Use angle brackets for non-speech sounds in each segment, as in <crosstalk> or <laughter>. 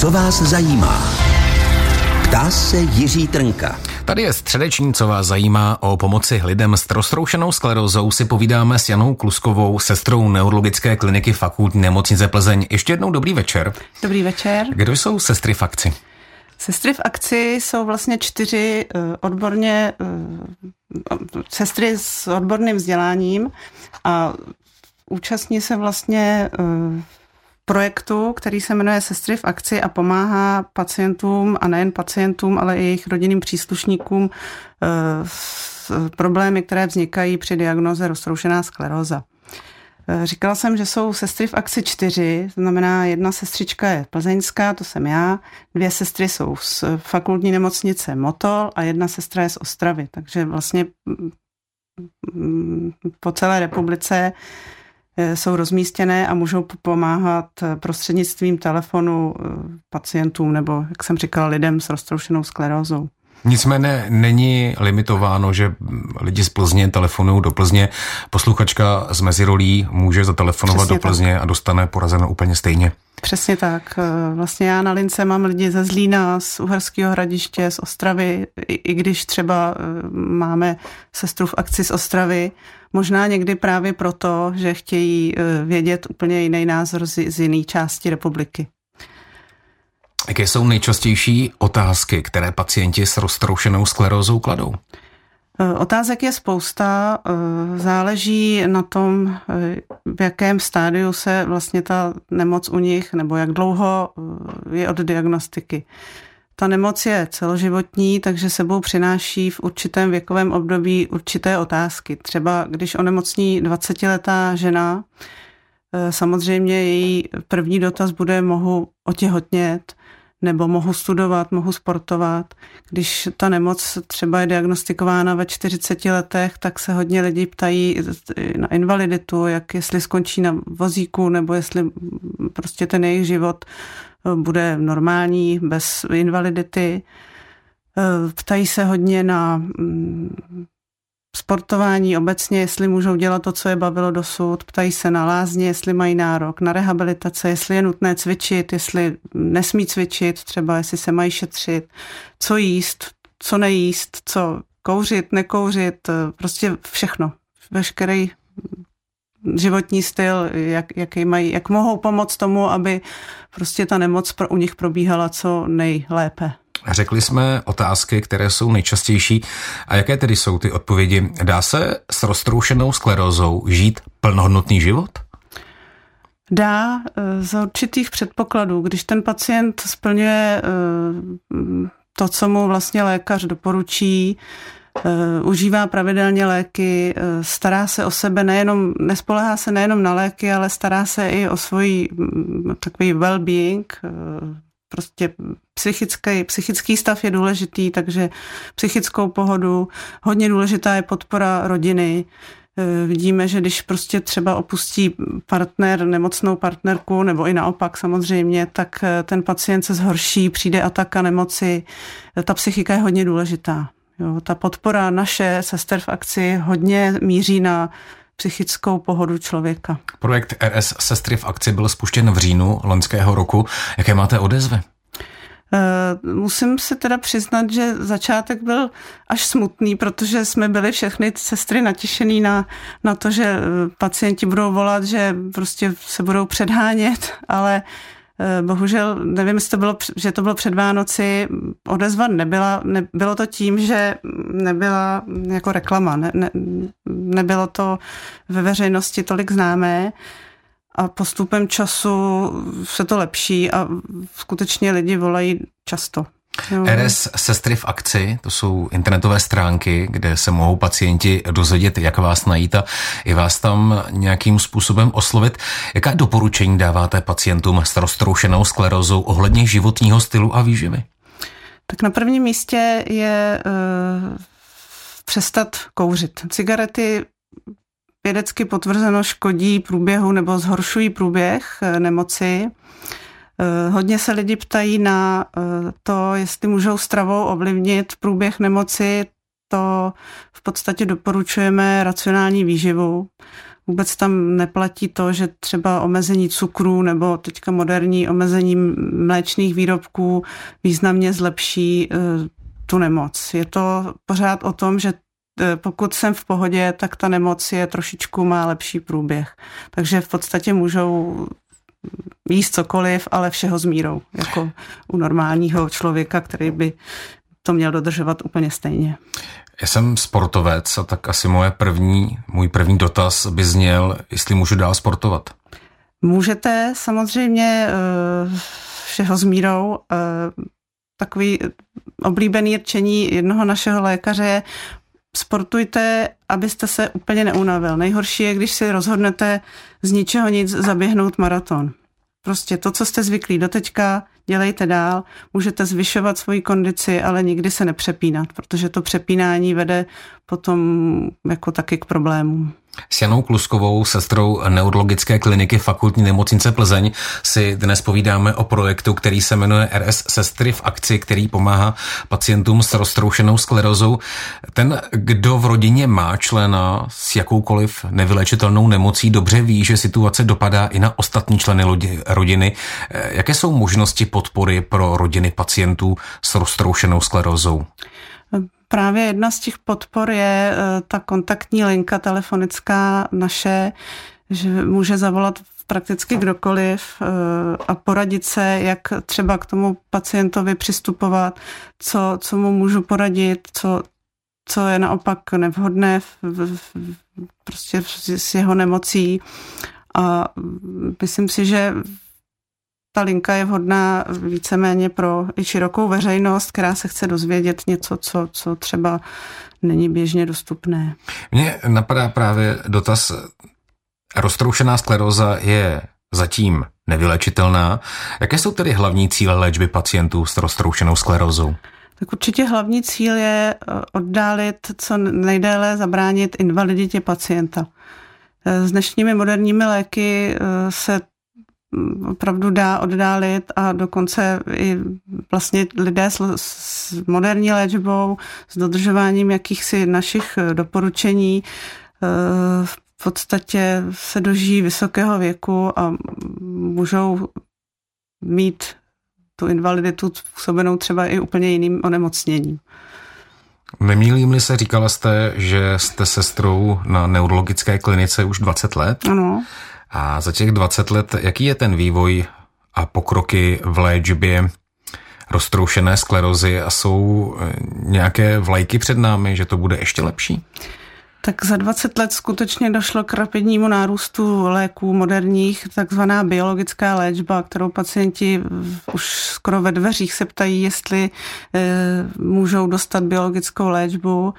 Co vás zajímá? Ptá se Jiří Trnka. Tady je středeční, co vás zajímá o pomoci lidem s roztroušenou sklerózou. Si povídáme s Janou Kluskovou, sestrou neurologické kliniky fakultní nemocnice Plzeň. Ještě jednou dobrý večer. Dobrý večer. Kdo jsou sestry v akci? Sestry v akci jsou vlastně čtyři uh, odborně uh, sestry s odborným vzděláním a účastní se vlastně uh, projektu, který se jmenuje Sestry v akci a pomáhá pacientům a nejen pacientům, ale i jejich rodinným příslušníkům s problémy, které vznikají při diagnoze roztroušená skleróza. Říkala jsem, že jsou sestry v akci čtyři, to znamená jedna sestřička je plzeňská, to jsem já, dvě sestry jsou z fakultní nemocnice Motol a jedna sestra je z Ostravy, takže vlastně po celé republice Eh, jsou rozmístěné a můžou pomáhat eh, prostřednictvím telefonu eh, pacientům nebo, jak jsem říkala, lidem s roztroušenou sklerózou. Nicméně není limitováno, že lidi z Plzně telefonují do Plzně. Posluchačka z Mezirolí může zatelefonovat Přesně do Plzně tak. a dostane porazeno úplně stejně. Přesně tak. Vlastně já na lince mám lidi ze Zlína, z Uherského hradiště, z Ostravy, i, i když třeba máme sestru v akci z Ostravy, Možná někdy právě proto, že chtějí eh, vědět úplně jiný názor z, z jiné části republiky. Jaké jsou nejčastější otázky, které pacienti s roztroušenou sklerózou kladou? Eh, otázek je spousta, eh, záleží na tom, v jakém stádiu se vlastně ta nemoc u nich, nebo jak dlouho je od diagnostiky. Ta nemoc je celoživotní, takže sebou přináší v určitém věkovém období určité otázky. Třeba když onemocní 20-letá žena, eh, samozřejmě její první dotaz bude, mohu otěhotnět, nebo mohu studovat, mohu sportovat. Když ta nemoc třeba je diagnostikována ve 40 letech, tak se hodně lidí ptají na invaliditu, jak jestli skončí na vozíku, nebo jestli prostě ten jejich život bude normální, bez invalidity. Ptají se hodně na mm, sportování obecně, jestli můžou dělat to, co je bavilo dosud. Ptají se na lázně, jestli mají nárok, na rehabilitace, jestli je nutné cvičit, jestli nesmí cvičit, třeba jestli se mají šetřit, co jíst, co nejíst, co kouřit, nekouřit, prostě všechno. Veškerý životní styl, jak, jaký mají, jak mohou pomoct tomu, aby prostě ta nemoc pro, u nich probíhala co nejlépe. Řekli jsme otázky, které jsou nejčastější. A jaké tedy jsou ty odpovědi? Dá se s roztroušenou sklerózou žít plnohodnotný život? Dá eh, za určitých předpokladů. Když ten pacient splňuje eh, to, co mu vlastně lékař doporučí, Eh, užívá pravidelně léky, stará se o sebe nejenom, nespolehá se nejenom na léky, ale stará se i o svůj mm, takový well-being, prostě psychický, psychický stav je důležitý, takže psychickou pohodu, hodně důležitá je podpora rodiny, Vidíme, že když prostě třeba opustí partner, nemocnou partnerku, nebo i naopak samozřejmě, tak ten pacient se zhorší, přijde ataka nemoci. Ta psychika je hodně důležitá. Jo, ta podpora naše sester v akci hodně míří na psychickou pohodu člověka. Projekt RS Sestry v akci byl spuštěn v říjnu loňského roku. Jaké máte odezvy? Uh, musím se teda přiznat, že začátek byl až smutný, protože jsme byli všechny sestry natěšený na, na to, že eh, pacienti budou volat, že prostě se budou předhánět, ale Eh, bohužel, nevím, jestli to bylo, že to bylo před Vánoci, odezva nebyla, ne, bylo to tím, že nebyla jako reklama, ne, ne, nebylo to ve veřejnosti tolik známé a postupem času se to lepší a skutečně lidi volají často. Jo. RS Sestry v akci, to jsou internetové stránky, kde se mohou pacienti dozvědět, jak vás najít a i vás tam nějakým způsobem oslovit. Jaká doporučení dáváte pacientům s roztroušenou sklerózou ohledně životního stylu a výživy? Tak na prvním místě je uh, přestat kouřit. Cigarety vědecky potvrzeno škodí průběhu nebo zhoršují průběh eh, nemoci. Eh, hodně se lidi ptají na eh, to, jestli můžou stravou ovlivnit průběh nemoci. To v podstatě doporučujeme racionální výživu. Vůbec tam neplatí to, že třeba omezení cukru nebo teďka moderní omezení mléčných výrobků významně zlepší tu nemoc. Je to pořád o tom, že pokud jsem v pohodě, tak ta nemoc je trošičku má lepší průběh. Takže v podstatě můžou jíst cokoliv, ale všeho s mírou, jako u normálního člověka, který by to měl dodržovat úplně stejně. Já jsem sportovec a tak asi moje první, můj první dotaz by zněl, jestli můžu dál sportovat. Můžete samozřejmě e, všeho s mírou. E, takový oblíbený rčení jednoho našeho lékaře je sportujte, abyste se úplně neunavil. Nejhorší je, když si rozhodnete z ničeho nic zaběhnout maraton. Prostě to, co jste zvyklí doteďka, dělejte dál, můžete zvyšovat svoji kondici, ale nikdy se nepřepínat, protože to přepínání vede potom jako taky k problémům. S Janou Kluskovou, sestrou neurologické kliniky fakultní nemocnice Plzeň, si dnes povídáme o projektu, který se jmenuje RS Sestry v akci, který pomáhá pacientům s roztroušenou sklerozou. Ten, kdo v rodině má člena s jakoukoliv nevylečitelnou nemocí, dobře ví, že situace dopadá i na ostatní členy rodiny. Jaké jsou možnosti podpory pro rodiny pacientů s roztroušenou sklerozou? Právě jedna z těch podpor je eh, ta kontaktní linka telefonická naše, že může zavolat prakticky kdokoliv eh, a poradit se, jak třeba k tomu pacientovi přistupovat, co, co mu můžu poradit, co, co je naopak nevhodné v, v, prostě s jeho nemocí. A myslím si, že ta linka je vhodná víceméně pro i širokou veřejnost, která se chce dozvědět něco, co, co třeba není běžně dostupné. Mně napadá právě dotaz, roztroušená skleróza je zatím nevylečitelná. Jaké jsou tedy hlavní cíle léčby pacientů s roztroušenou sklerózou? Tak určitě hlavní cíl je eh, oddálit co nejdéle zabránit invaliditě pacienta. Eh, s dnešními moderními léky eh, se opravdu dá oddálit a dokonce i vlastně lidé s, s moderní léčbou, s dodržováním jakýchsi našich doporučení eh, v podstatě se dožijí vysokého věku a můžou mít tu invaliditu způsobenou třeba i úplně jiným onemocněním. Nemýlím-li se, říkala jste, že jste sestrou na neurologické klinice už 20 let. Ano. A za těch 20 let, jaký je ten vývoj a pokroky v léčbě roztroušené sklerozy a jsou eh, nějaké vlajky před námi, že to bude ještě lepší? Tak za 20 let skutečně došlo k rapidnímu nárůstu léků moderních, takzvaná biologická léčba, kterou pacienti už skoro ve dveřích se ptají, jestli e, můžou dostat biologickou léčbu.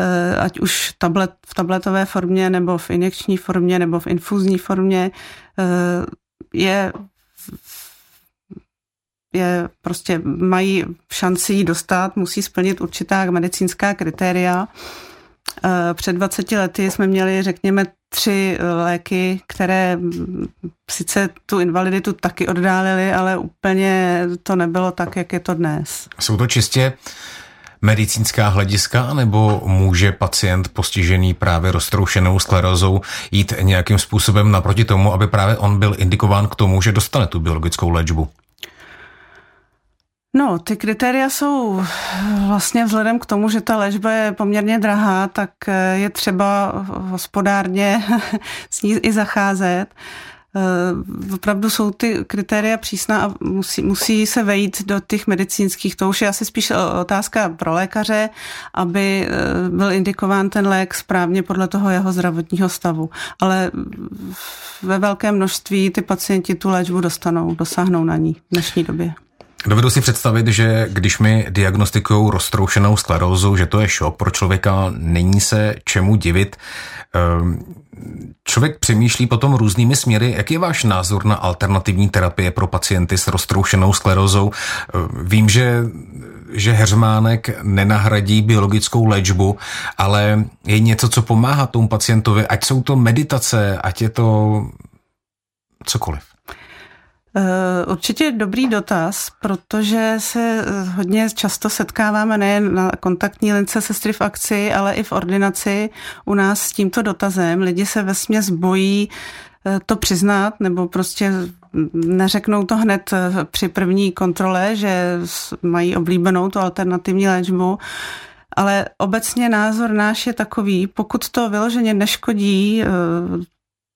Eh, ať už tablet, v tabletové formě, nebo v injekční formě, nebo v infuzní formě, eh, je je prostě mají šanci ji dostat, musí splnit určitá medicínská kritéria. Eh, před 20 lety jsme měli, řekněme, tři léky, které sice tu invaliditu taky oddálily, ale úplně to nebylo tak, jak je to dnes. Jsou to čistě medicínská hlediska, nebo může pacient postižený právě roztroušenou sklerózou jít nějakým způsobem naproti tomu, aby právě on byl indikován k tomu, že dostane tu biologickou léčbu? No, ty kritéria jsou vlastně vzhledem k tomu, že ta léčba je poměrně drahá, tak je třeba hospodárně <laughs> s ní i zacházet. Eh, opravdu jsou ty kritéria přísná a musí, musí se vejít do těch medicínských. To už je asi spíš otázka pro lékaře, aby eh, byl indikován ten lék správně podle toho jeho zdravotního stavu. Ale ve velké množství ty pacienti tu léčbu dostanou, dosáhnou na ní v dnešní době. Dovedu si představit, že když mi diagnostikují roztroušenou sklerózu, že to je šok pro člověka, není se čemu divit. Ehm, člověk přemýšlí potom různými směry. Jaký je váš názor na alternativní terapie pro pacienty s roztroušenou sklerózou? Ehm, vím, že že heřmánek nenahradí biologickou léčbu, ale je něco, co pomáhá tomu pacientovi, ať jsou to meditace, ať je to cokoliv. Eh, určitě dobrý dotaz, protože se eh, hodně často setkáváme nejen na kontaktní lince sestry v akci, ale i v ordinaci u nás s tímto dotazem. Lidi se ve směs bojí eh, to přiznat, nebo prostě neřeknou to hned při první kontrole, že mají oblíbenou tu alternativní léčbu, ale obecně názor náš je takový, pokud to vyloženě neškodí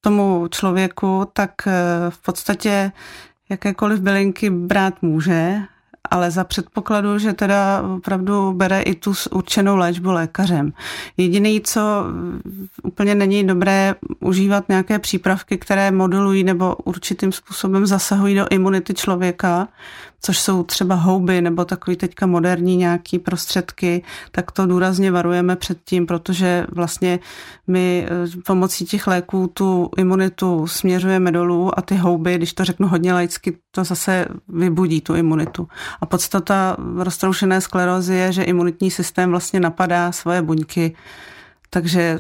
tomu člověku, tak v podstatě jakékoliv bylinky brát může, ale za předpokladu, že teda opravdu bere i tu určenou léčbu lékařem. Jediný, co úplně není dobré, užívat nějaké přípravky, které modulují nebo určitým způsobem zasahují do imunity člověka, což jsou třeba houby nebo takový teďka moderní nějaký prostředky, tak to důrazně varujeme před tím, protože vlastně my eh, pomocí těch léků tu imunitu směřujeme dolů a ty houby, když to řeknu hodně laicky, to zase vybudí tu imunitu. A podstata roztroušené sklerózy je, že imunitní systém vlastně napadá svoje buňky, takže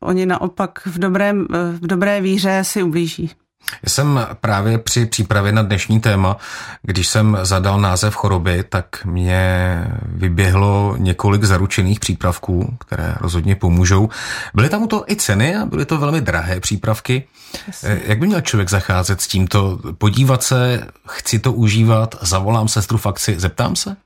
oni naopak v, dobrém, v dobré víře si ublíží. Já jsem právě při přípravě na dnešní téma, když jsem zadal název choroby, tak mě vyběhlo několik zaručených přípravků, které rozhodně pomůžou. Byly tam u toho i ceny a byly to velmi drahé přípravky. Jasně. Jak by měl člověk zacházet s tímto? Podívat se, chci to užívat, zavolám sestru fakci, zeptám se?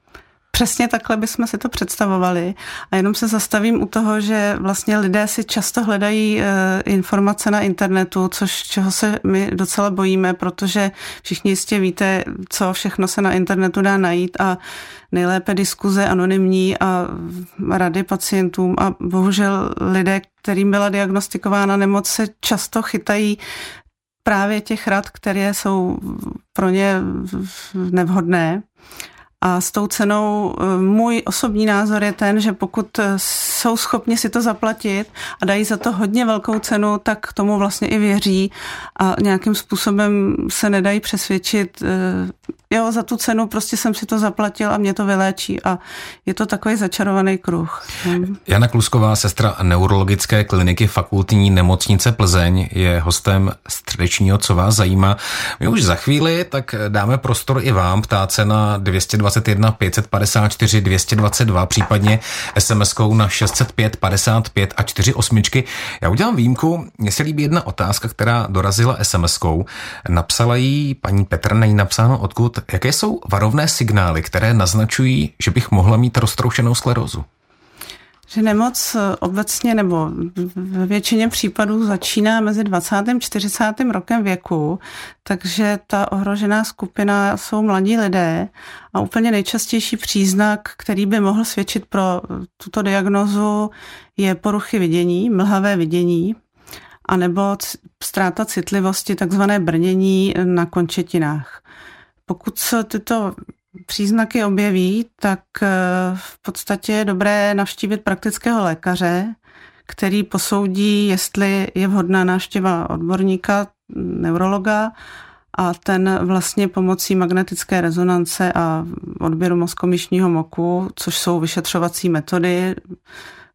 Přesně takhle bychom si to představovali. A jenom se zastavím u toho, že vlastně lidé si často hledají e, informace na internetu, což čeho se my docela bojíme, protože všichni jistě víte, co všechno se na internetu dá najít a nejlépe diskuze anonymní a rady pacientům a bohužel lidé, kterým byla diagnostikována nemoc, se často chytají právě těch rad, které jsou pro ně nevhodné. A s tou cenou eh, můj osobní názor je ten, že pokud eh, jsou schopni si to zaplatit a dají za to hodně velkou cenu, tak tomu vlastně i věří a nějakým způsobem se nedají přesvědčit eh, jo, za tu cenu prostě jsem si to zaplatil a mě to vyléčí a je to takový začarovaný kruh. Hmm. Jana Klusková, sestra neurologické kliniky fakultní nemocnice Plzeň, je hostem středečního, co vás zajímá. My už za chvíli tak dáme prostor i vám ptát se na 221 554 222, případně SMS-kou na 605 55 a 4 osmičky. Já udělám výjimku, mně se líbí jedna otázka, která dorazila SMS-kou. Napsala jí paní Petr, není napsáno odkud, jaké jsou varovné signály, které naznačují, že bych mohla mít roztroušenou sklerózu? Že nemoc obecně nebo ve většině případů začíná mezi 20. a 40. rokem věku, takže ta ohrožená skupina jsou mladí lidé a úplně nejčastější příznak, který by mohl svědčit pro tuto diagnozu, je poruchy vidění, mlhavé vidění, anebo ztráta citlivosti, takzvané brnění na končetinách. Pokud se tyto příznaky objeví, tak eh, v podstatě je dobré navštívit praktického lékaře, který posoudí, jestli je vhodná návštěva odborníka, neurologa, a ten vlastně pomocí magnetické rezonance a odběru mozkomyšního moku, což jsou vyšetřovací metody,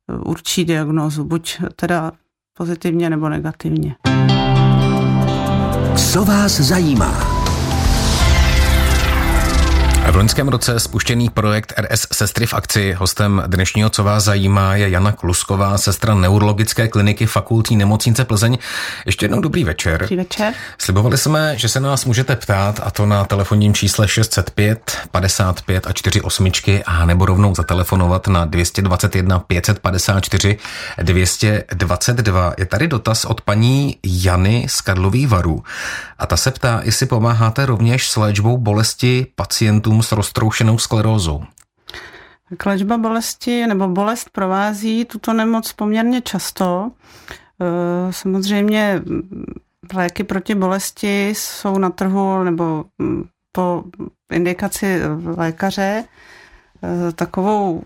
určí diagnózu, buď teda pozitivně nebo negativně. Co vás zajímá? V loňském roce spuštěný projekt RS Sestry v akci. Hostem dnešního, co vás zajímá, je Jana Klusková, sestra neurologické kliniky fakultní nemocnice Plzeň. Ještě jednou dobrý večer. Dobrý večer. Slibovali jsme, že se nás můžete ptát, a to na telefonním čísle 605 55 a 4 osmičky, a nebo rovnou zatelefonovat na 221 554 222. Je tady dotaz od paní Jany z Karlových varů. A ta se ptá, jestli pomáháte rovněž s léčbou bolesti pacientům s roztroušenou sklerózou. Léčba bolesti nebo bolest provází tuto nemoc poměrně často. E, samozřejmě léky proti bolesti jsou na trhu nebo po indikaci lékaře e, takovou,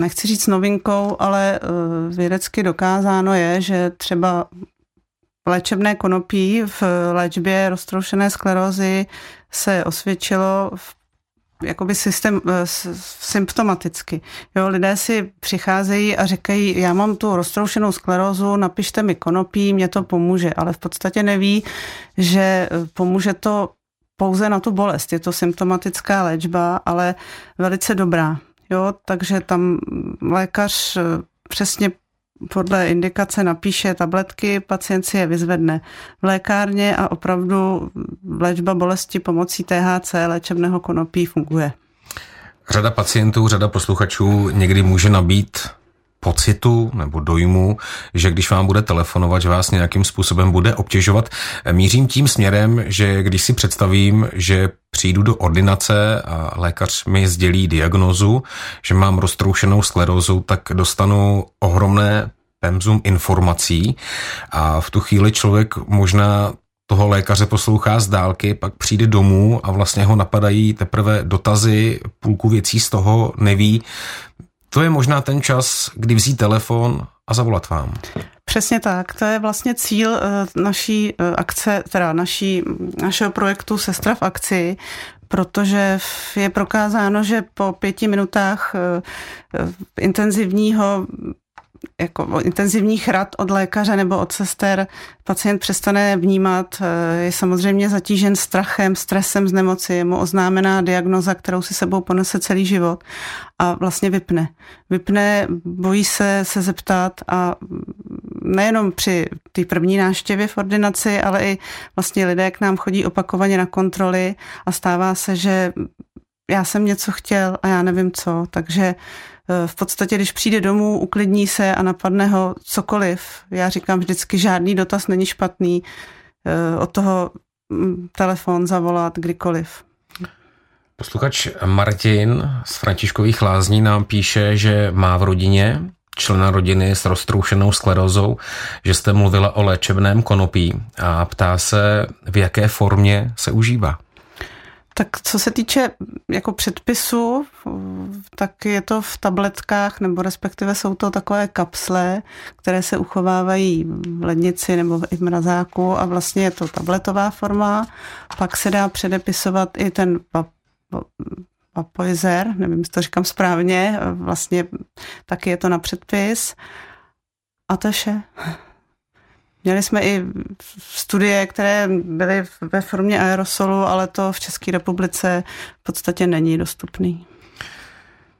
nechci říct novinkou, ale vědecky dokázáno je, že třeba léčebné konopí v léčbě roztroušené sklerózy se osvědčilo v jakoby systém, eh, symptomaticky. Jo, lidé si přicházejí a říkají, já mám tu roztroušenou sklerózu, napište mi konopí, mě to pomůže, ale v podstatě neví, že eh, pomůže to pouze na tu bolest. Je to symptomatická léčba, ale velice dobrá. Jo, takže tam lékař eh, přesně podle indikace napíše tabletky, pacient si je vyzvedne v lékárně a opravdu léčba bolesti pomocí THC léčebného konopí funguje. Řada pacientů, řada posluchačů někdy může nabít pocitu nebo dojmu, že když vám bude telefonovat, že vás nějakým způsobem bude obtěžovat. Mířím tím směrem, že když si představím, že přijdu do ordinace a lékař mi sdělí diagnozu, že mám roztroušenou sklerózu, tak dostanu ohromné pemzum informací a v tu chvíli člověk možná toho lékaře poslouchá z dálky, pak přijde domů a vlastně ho napadají teprve dotazy, půlku věcí z toho neví. To je možná ten čas, kdy vzít telefon a zavolat vám. Přesně tak. To je vlastně cíl eh, naší eh, akce, teda naší, našeho projektu Sestra v akci, protože je prokázáno, že po pěti minutách eh, intenzivního jako intenzivních rad od lékaře nebo od sester. Pacient přestane vnímat, eh, je samozřejmě zatížen strachem, stresem z nemoci, je mu oznámená diagnoza, kterou si sebou ponese celý život a vlastně vypne. Vypne, bojí se se zeptat a nejenom při té první návštěvě v ordinaci, ale i vlastně lidé k nám chodí opakovaně na kontroly a stává se, že já jsem něco chtěl a já nevím co, takže v podstatě, když přijde domů, uklidní se a napadne ho cokoliv. Já říkám vždycky, žádný dotaz není špatný. Eh, od toho mm, telefon zavolat kdykoliv. Posluchač Martin z Františkových lázní nám píše, že má v rodině člena rodiny s roztroušenou sklerózou, že jste mluvila o léčebném konopí a ptá se, v jaké formě se užívá. Tak co se týče jako předpisu, tak je to v tabletkách, nebo respektive jsou to takové kapsle, které se uchovávají v lednici nebo i v mrazáku a vlastně je to tabletová forma. Pak se dá předepisovat i ten vapoizer, nevím, jestli to říkám správně, vlastně taky je to na předpis. A to je vše. Měli jsme i studie, které byly ve formě aerosolu, ale to v České republice v podstatě není dostupný.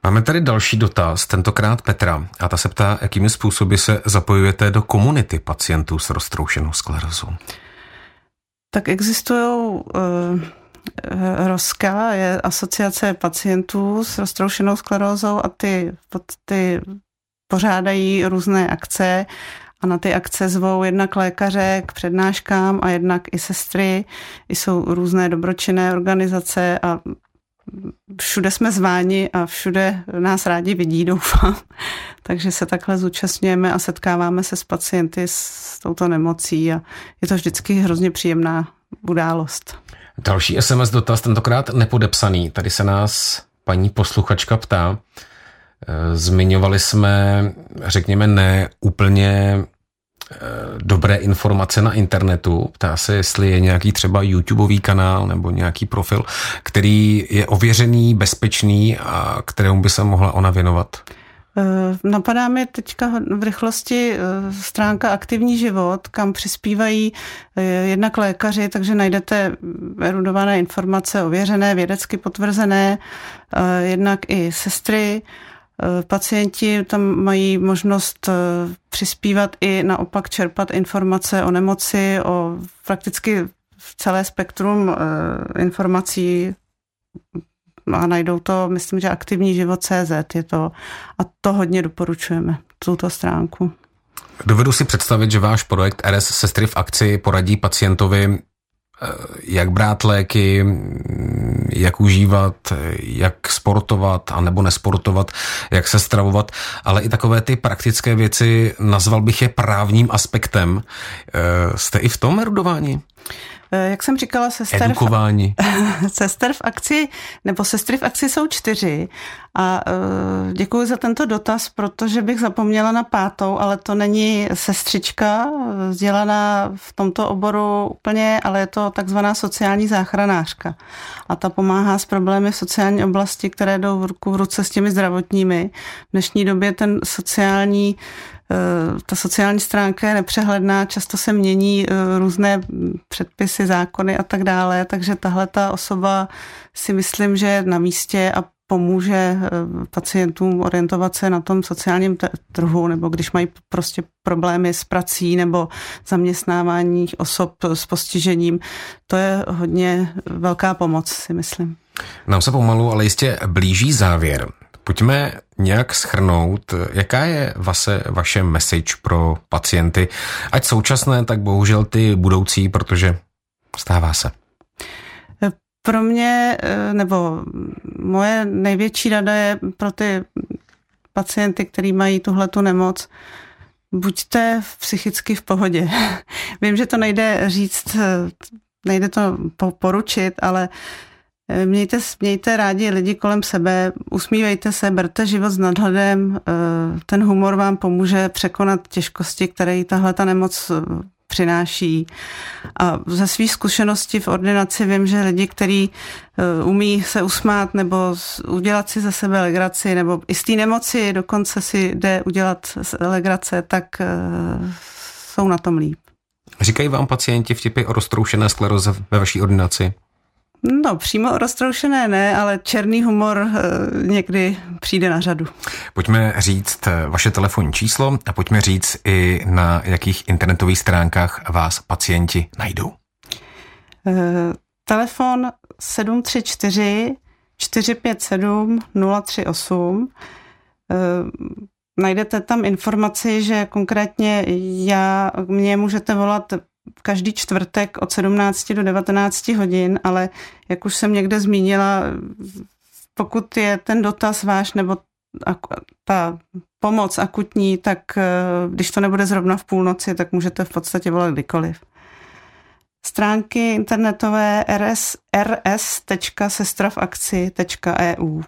Máme tady další dotaz, tentokrát Petra, a ta se ptá, jakými způsoby se zapojujete do komunity pacientů s roztroušenou sklerozou. Tak existují uh, ROSKA, je asociace pacientů s roztroušenou sklerózou a ty, ty pořádají různé akce a na ty akce zvou jednak lékaře k přednáškám a jednak i sestry. I jsou různé dobročinné organizace a všude jsme zváni a všude nás rádi vidí, <laughs> doufám. Takže se takhle zúčastňujeme a setkáváme se s pacienty s touto nemocí a je to vždycky hrozně příjemná událost. Další SMS dotaz, tentokrát nepodepsaný. Tady se nás paní posluchačka ptá, zmiňovali jsme, řekněme, ne úplně eh, dobré informace na internetu. Ptá se, jestli je nějaký třeba YouTubeový kanál nebo nějaký profil, který je ověřený, bezpečný a kterému by se mohla ona věnovat. Eh, napadá mi teďka v rychlosti stránka Aktivní život, kam přispívají jednak lékaři, takže najdete erudované informace, ověřené, vědecky potvrzené, jednak i sestry, Eh, pacienti tam mají možnost eh, přispívat i naopak čerpat informace o nemoci, o prakticky celé spektrum eh, informací a najdou to, myslím, že aktivní život CZ je to a to hodně doporučujeme, tuto stránku. Dovedu si představit, že váš projekt RS Sestry v akci poradí pacientovi Eh, jak brát léky, jak užívat, jak sportovat a nebo nesportovat, jak se stravovat, ale i takové ty praktické věci, nazval bych je právním aspektem. Eh, jste i v tom erudování? Eh, jak jsem říkala, sester Edukování. V, <laughs> sester v akci, nebo sestry v akci jsou čtyři. A uh, děkuji za tento dotaz, protože bych zapomněla na pátou, ale to není sestřička vzdělaná v tomto oboru úplně, ale je to takzvaná sociální záchranářka. A ta pomáhá s problémy v sociální oblasti, které jdou v ruku v ruce s těmi zdravotními. V dnešní době ten sociální ta sociální stránka je nepřehledná, často se mění různé předpisy, zákony a tak dále, takže tahle ta osoba si myslím, že je na místě a pomůže eh, pacientům orientovat se na tom sociálním trhu, nebo když mají prostě problémy s prací nebo zaměstnávání osob s postižením. To je hodně velká pomoc, si myslím. Nám se pomalu, ale jistě blíží závěr. Pojďme nějak schrnout, jaká je vaše, vaše message pro pacienty, ať současné, tak bohužel ty budoucí, protože stává se. Pro mě, eh, nebo moje největší rada je pro ty pacienty, kteří mají tuhletu nemoc, buďte psychicky v pohodě. <laughs> Vím, že to nejde říct, eh, nejde to poručit, ale mějte, mějte rádi lidi kolem sebe, usmívejte se, berte život s nadhledem, ten humor vám pomůže překonat těžkosti, které tahle ta nemoc přináší. A ze své zkušenosti v ordinaci vím, že lidi, kteří eh, umí se usmát nebo udělat si ze sebe legraci, nebo i z té nemoci dokonce si jde udělat legrace, tak eh, jsou na tom líp. Říkají vám pacienti vtipy o roztroušené skleroze ve vaší ordinaci? No, přímo roztroušené ne, ale černý humor eh, někdy přijde na řadu. Pojďme říct eh, vaše telefonní číslo a pojďme říct i na jakých internetových stránkách vás pacienti najdou. Uh, telefon 734 457 038. Uh, najdete tam informaci, že konkrétně já, mě můžete volat každý čtvrtek od 17 do 19 hodin, ale jak už jsem někde zmínila, pokud je ten dotaz váš nebo ta pomoc akutní, tak eh, když to nebude zrovna v půlnoci, tak můžete v podstatě volat kdykoliv. Stránky internetové rs, rs.sestravakci.eu